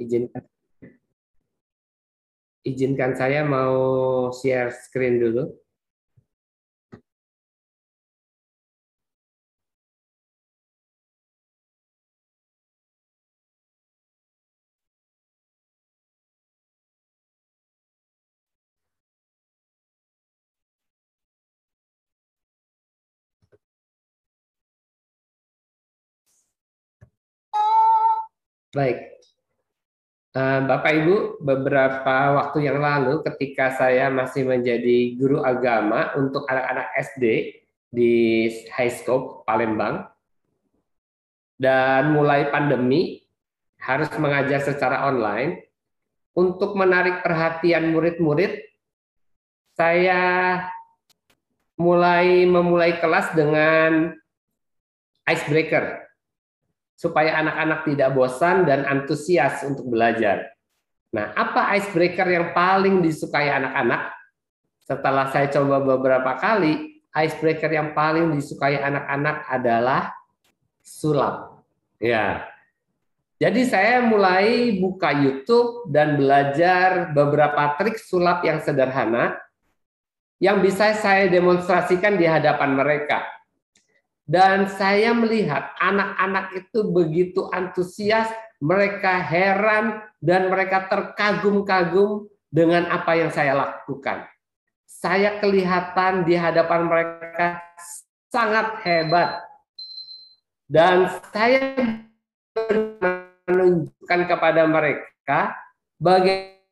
izinkan izinkan saya mau share screen dulu. Baik, Bapak Ibu, beberapa waktu yang lalu ketika saya masih menjadi guru agama untuk anak-anak SD di High Scope Palembang, dan mulai pandemi harus mengajar secara online, untuk menarik perhatian murid-murid, saya mulai memulai kelas dengan icebreaker supaya anak-anak tidak bosan dan antusias untuk belajar. Nah, apa icebreaker yang paling disukai anak-anak? Setelah saya coba beberapa kali, icebreaker yang paling disukai anak-anak adalah sulap. Ya. Jadi saya mulai buka YouTube dan belajar beberapa trik sulap yang sederhana yang bisa saya demonstrasikan di hadapan mereka dan saya melihat anak-anak itu begitu antusias, mereka heran dan mereka terkagum-kagum dengan apa yang saya lakukan. Saya kelihatan di hadapan mereka sangat hebat. Dan saya menunjukkan kepada mereka bagaimana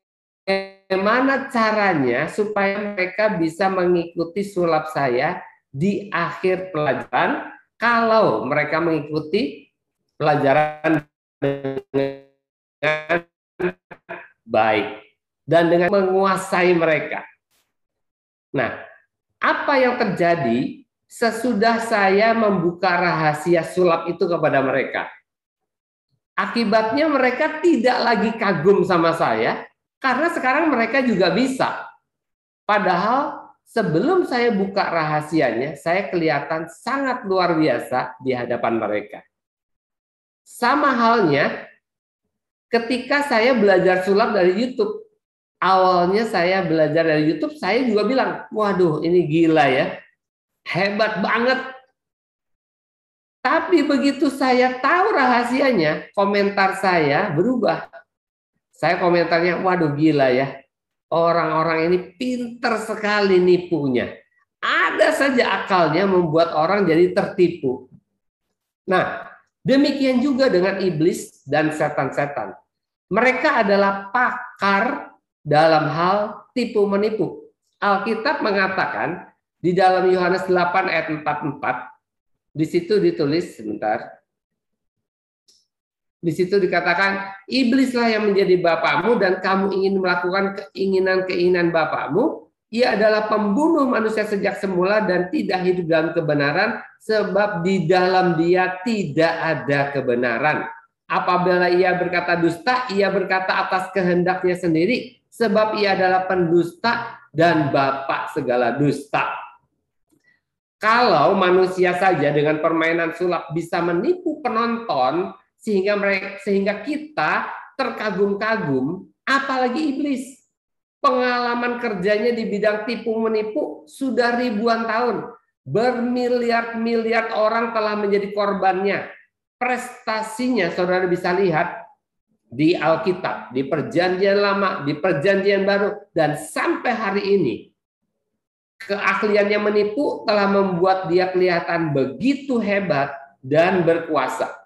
caranya supaya mereka bisa mengikuti sulap saya di akhir pelajaran kalau mereka mengikuti pelajaran dengan baik dan dengan menguasai mereka. Nah, apa yang terjadi sesudah saya membuka rahasia sulap itu kepada mereka? Akibatnya mereka tidak lagi kagum sama saya karena sekarang mereka juga bisa. Padahal sebelum saya buka rahasianya, saya kelihatan sangat luar biasa di hadapan mereka. Sama halnya ketika saya belajar sulap dari YouTube. Awalnya saya belajar dari YouTube, saya juga bilang, waduh ini gila ya, hebat banget. Tapi begitu saya tahu rahasianya, komentar saya berubah. Saya komentarnya, waduh gila ya, Orang-orang ini pinter sekali nipunya. Ada saja akalnya membuat orang jadi tertipu. Nah, demikian juga dengan iblis dan setan-setan. Mereka adalah pakar dalam hal tipu menipu. Alkitab mengatakan di dalam Yohanes 8 ayat 44 di situ ditulis sebentar di situ dikatakan, iblislah yang menjadi bapakmu dan kamu ingin melakukan keinginan-keinginan bapakmu. Ia adalah pembunuh manusia sejak semula dan tidak hidup dalam kebenaran sebab di dalam dia tidak ada kebenaran. Apabila ia berkata dusta, ia berkata atas kehendaknya sendiri sebab ia adalah pendusta dan bapak segala dusta. Kalau manusia saja dengan permainan sulap bisa menipu penonton, sehingga mereka sehingga kita terkagum-kagum apalagi iblis. Pengalaman kerjanya di bidang tipu menipu sudah ribuan tahun. Bermiliar-miliar orang telah menjadi korbannya. Prestasinya saudara bisa lihat di Alkitab, di Perjanjian Lama, di Perjanjian Baru, dan sampai hari ini keahliannya menipu telah membuat dia kelihatan begitu hebat dan berkuasa.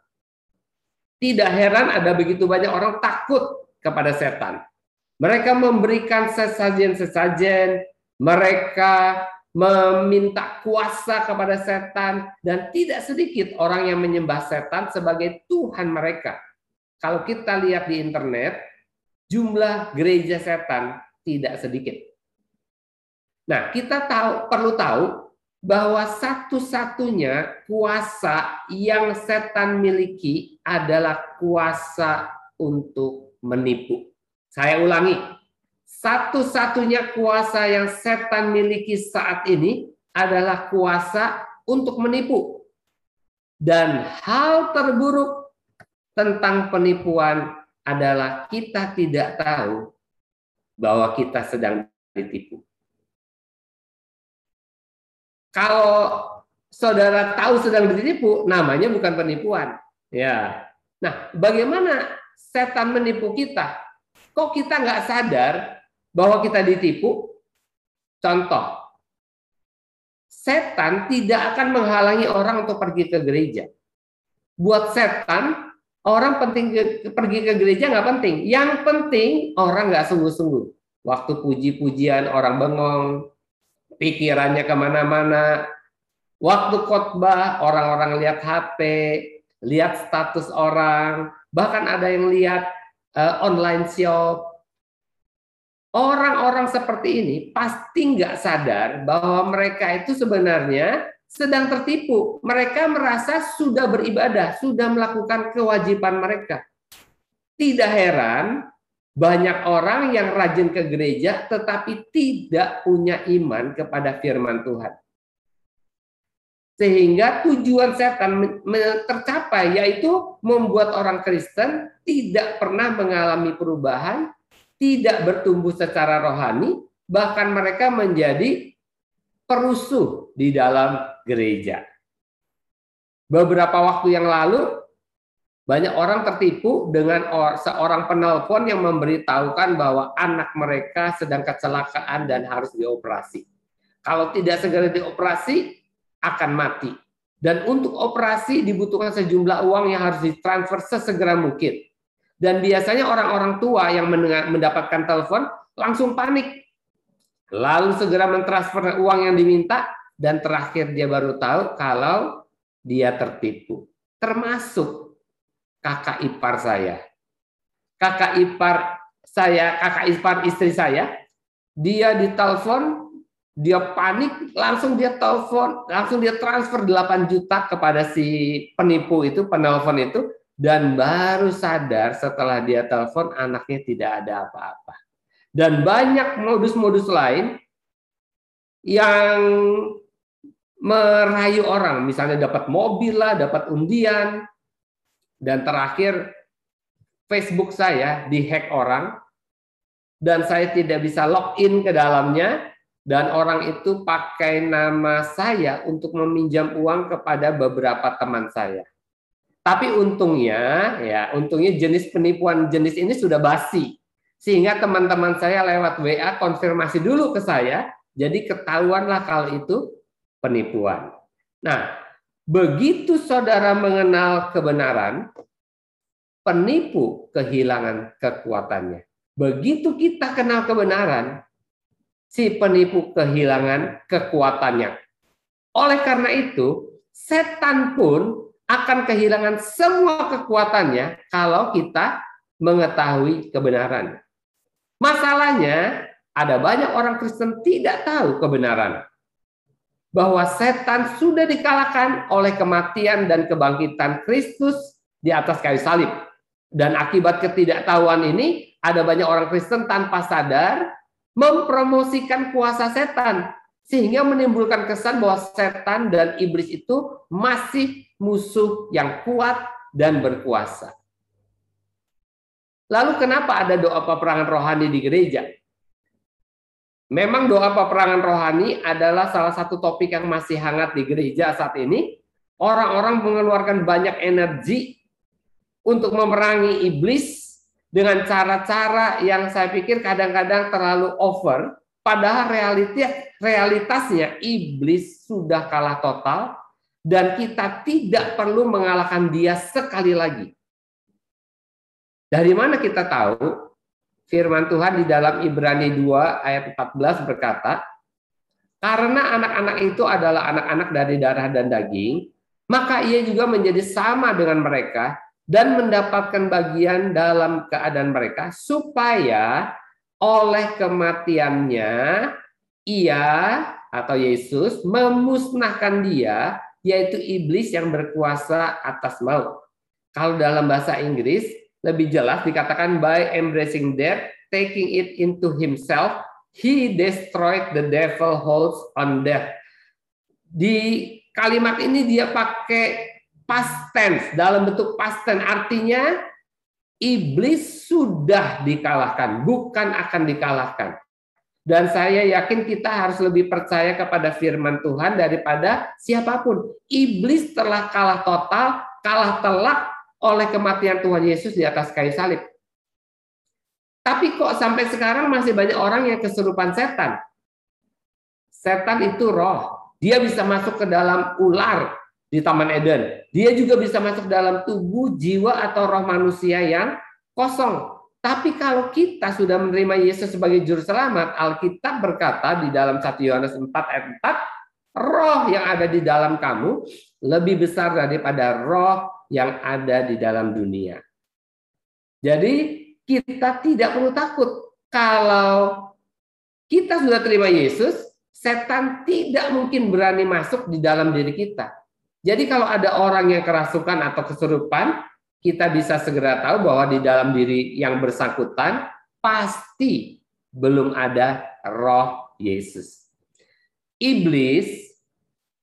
Tidak heran ada begitu banyak orang takut kepada setan. Mereka memberikan sesajen-sesajen, mereka meminta kuasa kepada setan, dan tidak sedikit orang yang menyembah setan sebagai Tuhan mereka. Kalau kita lihat di internet, jumlah gereja setan tidak sedikit. Nah, kita tahu perlu tahu bahwa satu-satunya kuasa yang setan miliki adalah kuasa untuk menipu. Saya ulangi, satu-satunya kuasa yang setan miliki saat ini adalah kuasa untuk menipu. Dan hal terburuk tentang penipuan adalah kita tidak tahu bahwa kita sedang ditipu. Kalau saudara tahu sedang ditipu, namanya bukan penipuan. Ya. Nah, bagaimana setan menipu kita? Kok kita nggak sadar bahwa kita ditipu? Contoh, setan tidak akan menghalangi orang untuk pergi ke gereja. Buat setan, orang penting ke, pergi ke gereja nggak penting. Yang penting orang nggak sungguh-sungguh. Waktu puji-pujian orang bengong, pikirannya ke mana-mana. Waktu khotbah orang-orang lihat HP, lihat status orang, bahkan ada yang lihat uh, online shop. Orang-orang seperti ini pasti nggak sadar bahwa mereka itu sebenarnya sedang tertipu. Mereka merasa sudah beribadah, sudah melakukan kewajiban mereka. Tidak heran banyak orang yang rajin ke gereja tetapi tidak punya iman kepada firman Tuhan. Sehingga tujuan setan tercapai yaitu membuat orang Kristen tidak pernah mengalami perubahan, tidak bertumbuh secara rohani, bahkan mereka menjadi perusuh di dalam gereja. Beberapa waktu yang lalu banyak orang tertipu dengan seorang penelpon yang memberitahukan bahwa anak mereka sedang kecelakaan dan harus dioperasi. Kalau tidak segera dioperasi akan mati. Dan untuk operasi dibutuhkan sejumlah uang yang harus ditransfer sesegera mungkin. Dan biasanya orang-orang tua yang mendapatkan telepon langsung panik lalu segera mentransfer uang yang diminta dan terakhir dia baru tahu kalau dia tertipu. Termasuk kakak ipar saya. Kakak ipar saya, kakak ipar istri saya, dia ditelepon, dia panik, langsung dia telepon, langsung dia transfer 8 juta kepada si penipu itu, penelpon itu, dan baru sadar setelah dia telepon anaknya tidak ada apa-apa dan banyak modus-modus lain yang merayu orang, misalnya dapat mobil lah, dapat undian, dan terakhir Facebook saya dihack orang, dan saya tidak bisa login ke dalamnya, dan orang itu pakai nama saya untuk meminjam uang kepada beberapa teman saya. Tapi untungnya, ya untungnya jenis penipuan jenis ini sudah basi sehingga teman-teman saya lewat WA konfirmasi dulu ke saya, jadi ketahuanlah kalau itu penipuan. Nah, begitu saudara mengenal kebenaran, penipu kehilangan kekuatannya. Begitu kita kenal kebenaran, si penipu kehilangan kekuatannya. Oleh karena itu, setan pun akan kehilangan semua kekuatannya kalau kita mengetahui kebenaran. Masalahnya, ada banyak orang Kristen tidak tahu kebenaran bahwa setan sudah dikalahkan oleh kematian dan kebangkitan Kristus di atas kayu salib. Dan akibat ketidaktahuan ini, ada banyak orang Kristen tanpa sadar mempromosikan kuasa setan sehingga menimbulkan kesan bahwa setan dan iblis itu masih musuh yang kuat dan berkuasa. Lalu kenapa ada doa peperangan rohani di gereja? Memang doa peperangan rohani adalah salah satu topik yang masih hangat di gereja saat ini. Orang-orang mengeluarkan banyak energi untuk memerangi iblis dengan cara-cara yang saya pikir kadang-kadang terlalu over. Padahal realitas, realitasnya iblis sudah kalah total dan kita tidak perlu mengalahkan dia sekali lagi. Dari mana kita tahu? Firman Tuhan di dalam Ibrani 2 ayat 14 berkata, karena anak-anak itu adalah anak-anak dari darah dan daging, maka ia juga menjadi sama dengan mereka dan mendapatkan bagian dalam keadaan mereka supaya oleh kematiannya ia atau Yesus memusnahkan dia yaitu iblis yang berkuasa atas maut. Kalau dalam bahasa Inggris lebih jelas dikatakan by embracing death, taking it into himself, he destroyed the devil holds on death. Di kalimat ini dia pakai past tense dalam bentuk past tense artinya iblis sudah dikalahkan, bukan akan dikalahkan. Dan saya yakin kita harus lebih percaya kepada firman Tuhan daripada siapa pun. Iblis telah kalah total, kalah telak oleh kematian Tuhan Yesus di atas kayu salib. Tapi kok sampai sekarang masih banyak orang yang kesurupan setan. Setan itu roh. Dia bisa masuk ke dalam ular di Taman Eden. Dia juga bisa masuk dalam tubuh, jiwa, atau roh manusia yang kosong. Tapi kalau kita sudah menerima Yesus sebagai juru selamat, Alkitab berkata di dalam 1 Yohanes 4 ayat 4, roh yang ada di dalam kamu lebih besar daripada roh yang ada di dalam dunia. Jadi kita tidak perlu takut kalau kita sudah terima Yesus, setan tidak mungkin berani masuk di dalam diri kita. Jadi kalau ada orang yang kerasukan atau kesurupan, kita bisa segera tahu bahwa di dalam diri yang bersangkutan pasti belum ada roh Yesus. Iblis,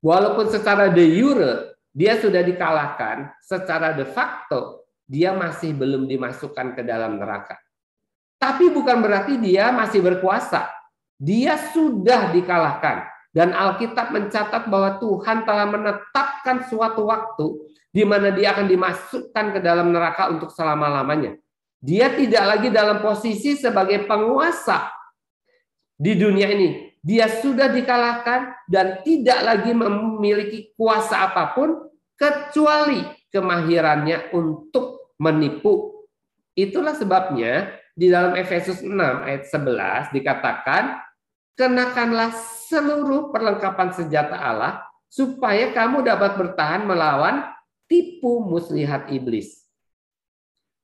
walaupun secara de jure dia sudah dikalahkan, secara de facto dia masih belum dimasukkan ke dalam neraka. Tapi bukan berarti dia masih berkuasa. Dia sudah dikalahkan. Dan Alkitab mencatat bahwa Tuhan telah menetapkan suatu waktu di mana dia akan dimasukkan ke dalam neraka untuk selama-lamanya. Dia tidak lagi dalam posisi sebagai penguasa di dunia ini. Dia sudah dikalahkan dan tidak lagi memiliki kuasa apa pun kecuali kemahirannya untuk menipu. Itulah sebabnya di dalam Efesus 6 ayat 11 dikatakan, kenakanlah seluruh perlengkapan senjata Allah supaya kamu dapat bertahan melawan tipu muslihat iblis.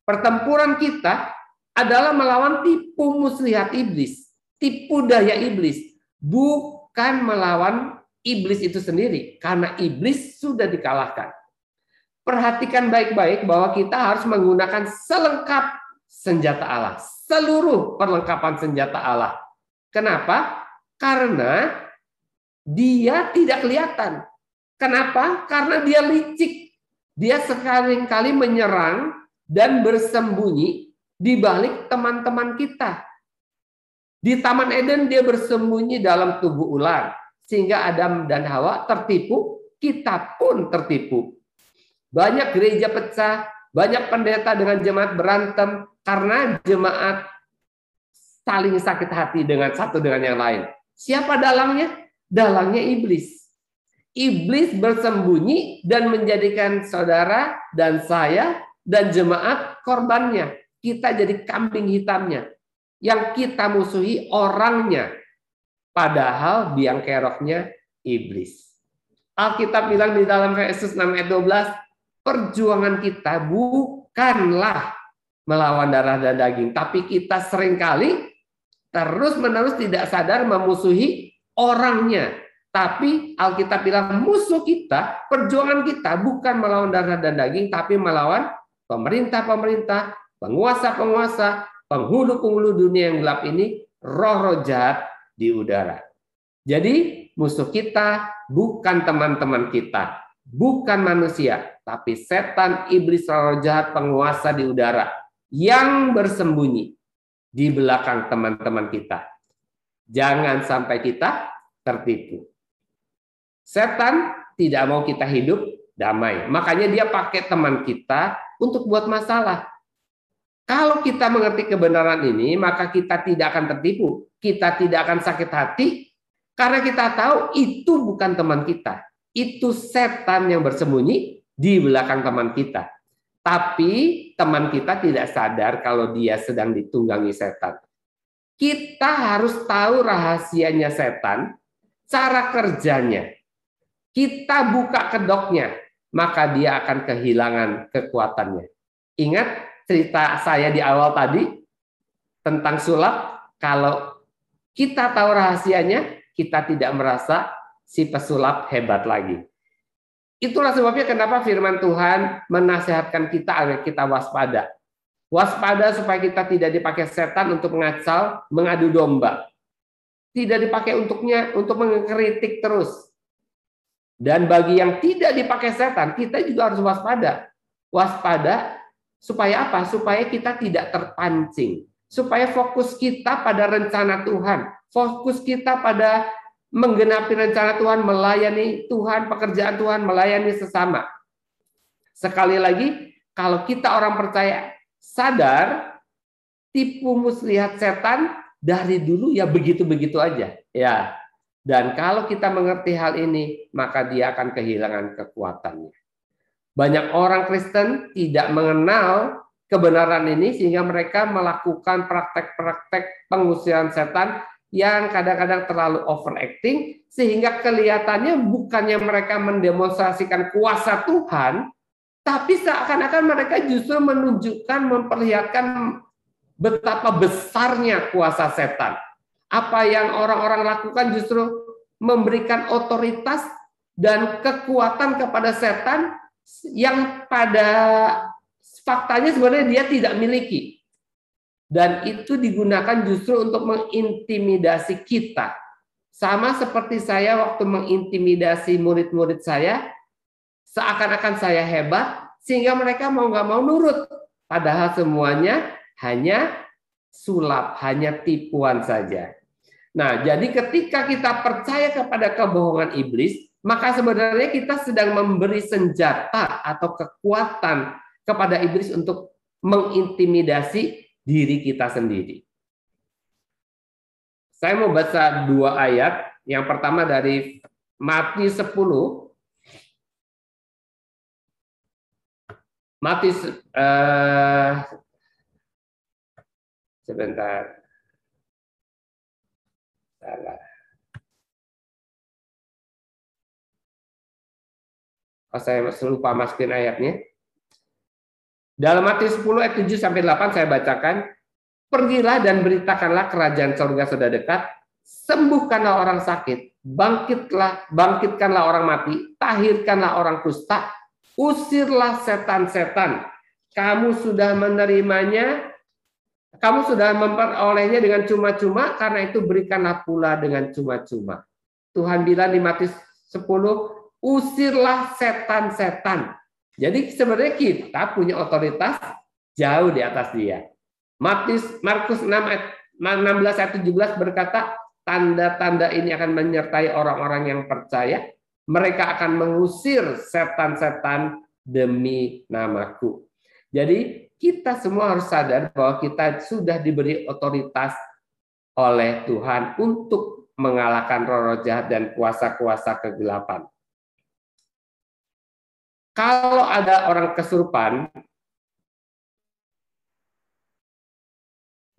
Pertempuran kita adalah melawan tipu muslihat iblis, tipu daya iblis, bukan melawan iblis itu sendiri, karena iblis sudah dikalahkan. Perhatikan baik-baik bahwa kita harus menggunakan selengkap senjata Allah, seluruh perlengkapan senjata Allah. Kenapa? Karena dia tidak kelihatan. Kenapa? Karena dia licik dia sekali-kali menyerang dan bersembunyi di balik teman-teman kita. Di Taman Eden dia bersembunyi dalam tubuh ular. Sehingga Adam dan Hawa tertipu, kita pun tertipu. Banyak gereja pecah, banyak pendeta dengan jemaat berantem karena jemaat saling sakit hati dengan satu dengan yang lain. Siapa dalangnya? Dalangnya iblis. Iblis bersembunyi dan menjadikan saudara dan saya dan jemaat korbannya. Kita jadi kambing hitamnya. Yang kita musuhi orangnya. Padahal biang keroknya iblis. Alkitab bilang di dalam Yesus 6 ayat 12, perjuangan kita bukanlah melawan darah dan daging, tapi kita sering kali terus-menerus tidak sadar memusuhi orangnya, tapi Alkitab bilang musuh kita, perjuangan kita bukan melawan darah dan daging, tapi melawan pemerintah-pemerintah, penguasa-penguasa, penghulu-penghulu dunia yang gelap ini, roh-roh jahat di udara. Jadi musuh kita bukan teman-teman kita, bukan manusia, tapi setan, iblis, roh jahat, penguasa di udara yang bersembunyi di belakang teman-teman kita. Jangan sampai kita tertipu. Setan tidak mau kita hidup damai. Makanya dia pakai teman kita untuk buat masalah. Kalau kita mengerti kebenaran ini, maka kita tidak akan tertipu. Kita tidak akan sakit hati karena kita tahu itu bukan teman kita. Itu setan yang bersembunyi di belakang teman kita. Tapi teman kita tidak sadar kalau dia sedang ditunggangi setan. Kita harus tahu rahasianya setan, cara kerjanya kita buka kedoknya, maka dia akan kehilangan kekuatannya. Ingat cerita saya di awal tadi tentang sulap, kalau kita tahu rahasianya, kita tidak merasa si pesulap hebat lagi. Itulah sebabnya kenapa firman Tuhan menasehatkan kita agar kita waspada. Waspada supaya kita tidak dipakai setan untuk mengacal, mengadu domba. Tidak dipakai untuknya untuk mengkritik terus. Dan bagi yang tidak dipakai setan, kita juga harus waspada. Waspada Supaya apa? Supaya kita tidak terpancing. Supaya fokus kita pada rencana Tuhan. Fokus kita pada menggenapi rencana Tuhan, melayani Tuhan, pekerjaan Tuhan, melayani sesama. Sekali lagi, kalau kita orang percaya sadar, tipu muslihat setan dari dulu ya begitu-begitu aja. Ya, dan kalau kita mengerti hal ini, maka dia akan kehilangan kekuatannya. Banyak orang Kristen tidak mengenal kebenaran ini sehingga mereka melakukan praktek-praktek pengusiran setan yang kadang-kadang terlalu overacting sehingga kelihatannya bukannya mereka mendemonstrasikan kuasa Tuhan, tapi seakan-akan mereka justru menunjukkan, memperlihatkan betapa besarnya kuasa setan. Apa yang orang-orang lakukan justru memberikan otoritas dan kekuatan kepada setan yang pada faktanya sebenarnya dia tidak miliki. Dan itu digunakan justru untuk mengintimidasi kita. Sama seperti saya waktu mengintimidasi murid-murid saya, seakan-akan saya hebat, sehingga mereka mau nggak mau nurut. Padahal semuanya hanya sulap, hanya tipuan saja. Nah, jadi ketika kita percaya kepada kebohongan iblis, maka sebenarnya kita sedang memberi senjata atau kekuatan kepada iblis untuk mengintimidasi diri kita sendiri. Saya mau baca dua ayat. Yang pertama dari Matius 10 Matius eh, sebentar Salah. Saya lupa masukin ayatnya. Dalam Matius 10 ayat 7 sampai 8 saya bacakan, "Pergilah dan beritakanlah kerajaan surga sudah dekat, sembuhkanlah orang sakit, bangkitlah, bangkitkanlah orang mati, tahirkanlah orang kusta, usirlah setan-setan. Kamu sudah menerimanya, kamu sudah memperolehnya dengan cuma-cuma, karena itu berikanlah pula dengan cuma-cuma. Tuhan bilang di Matius 10, usirlah setan-setan. Jadi sebenarnya kita punya otoritas jauh di atas dia. Matius Markus 6 ayat 16 ayat 17 berkata, tanda-tanda ini akan menyertai orang-orang yang percaya. Mereka akan mengusir setan-setan demi namaku. Jadi kita semua harus sadar bahwa kita sudah diberi otoritas oleh Tuhan untuk mengalahkan roh-roh jahat dan kuasa-kuasa kegelapan. Kalau ada orang kesurupan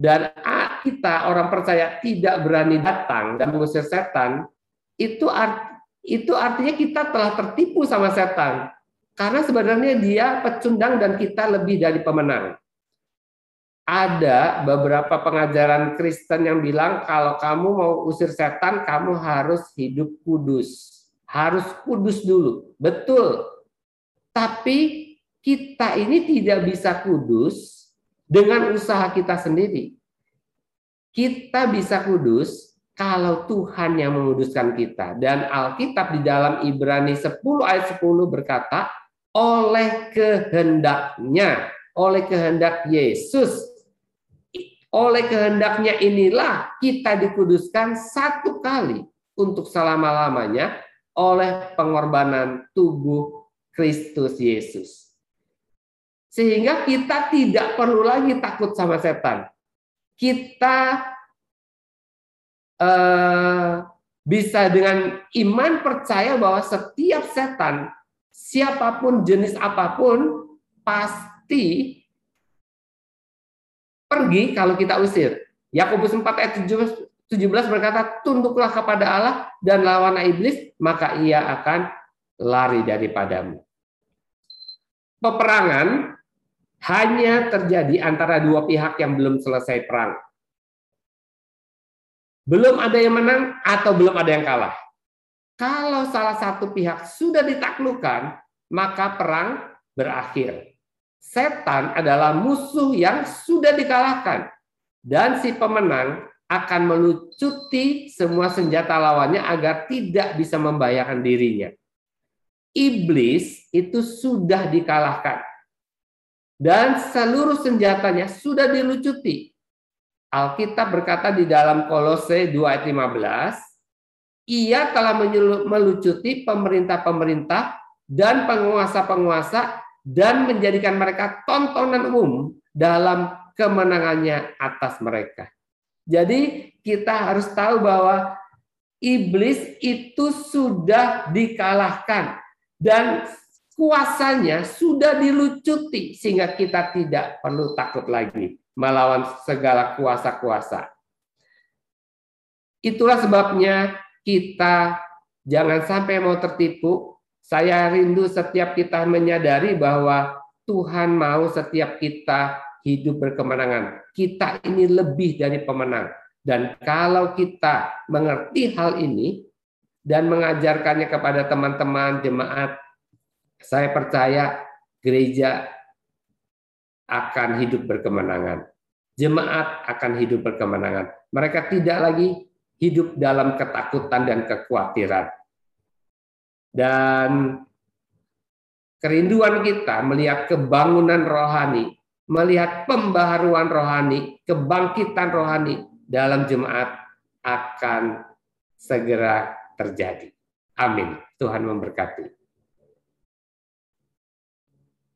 dan kita orang percaya tidak berani datang dan mengusir setan, itu art, itu artinya kita telah tertipu sama setan. Karena sebenarnya dia pecundang dan kita lebih dari pemenang. Ada beberapa pengajaran Kristen yang bilang kalau kamu mau usir setan, kamu harus hidup kudus. Harus kudus dulu. Betul. Tapi kita ini tidak bisa kudus dengan usaha kita sendiri. Kita bisa kudus kalau Tuhan yang menguduskan kita. Dan Alkitab di dalam Ibrani 10 ayat 10 berkata, oleh kehendaknya, oleh kehendak Yesus. Oleh kehendaknya inilah kita dikuduskan satu kali untuk selama-lamanya oleh pengorbanan tubuh Kristus Yesus. Sehingga kita tidak perlu lagi takut sama setan. Kita eh, bisa dengan iman percaya bahwa setiap setan siapa pun jenis apa pun pasti pergi kalau kita usir. Yakobus 4 ayat 17 berkata, tunduklah kepada Allah dan lawan iblis, maka ia akan lari daripadamu. Peperangan hanya terjadi antara dua pihak yang belum selesai perang. Belum ada yang menang atau belum ada yang kalah. Kalau salah satu pihak sudah ditaklukkan, maka perang berakhir. Setan adalah musuh yang sudah dikalahkan. Dan si pemenang akan melucuti semua senjata lawannya agar tidak bisa membahayakan dirinya. Iblis itu sudah dikalahkan. dan seluruh senjatanya sudah dilucuti. Alkitab berkata di dalam Kolose 2 ayat 15, ia telah melucuti pemerintah-pemerintah dan penguasa-penguasa dan menjadikan mereka tontonan umum dalam kemenangannya atas mereka. Jadi kita harus tahu bahwa iblis itu sudah dikalahkan dan kuasanya sudah dilucuti sehingga kita tidak perlu takut lagi melawan segala kuasa-kuasa. Itulah sebabnya kita jangan sampai mau tertipu. Saya rindu setiap kita menyadari bahwa Tuhan mau setiap kita hidup berkemenangan. Kita ini lebih dari pemenang. Dan kalau kita mengerti hal ini dan mengajarkannya kepada teman-teman jemaat, saya percaya gereja akan hidup berkemenangan. Jemaat akan hidup berkemenangan. Mereka tidak lagi hidup dalam ketakutan dan kekhawatiran. Dan kerinduan kita melihat kebangunan rohani melihat pembaharuan rohani, kebangkitan rohani dalam jemaat akan segera terjadi. Amin. Tuhan memberkati.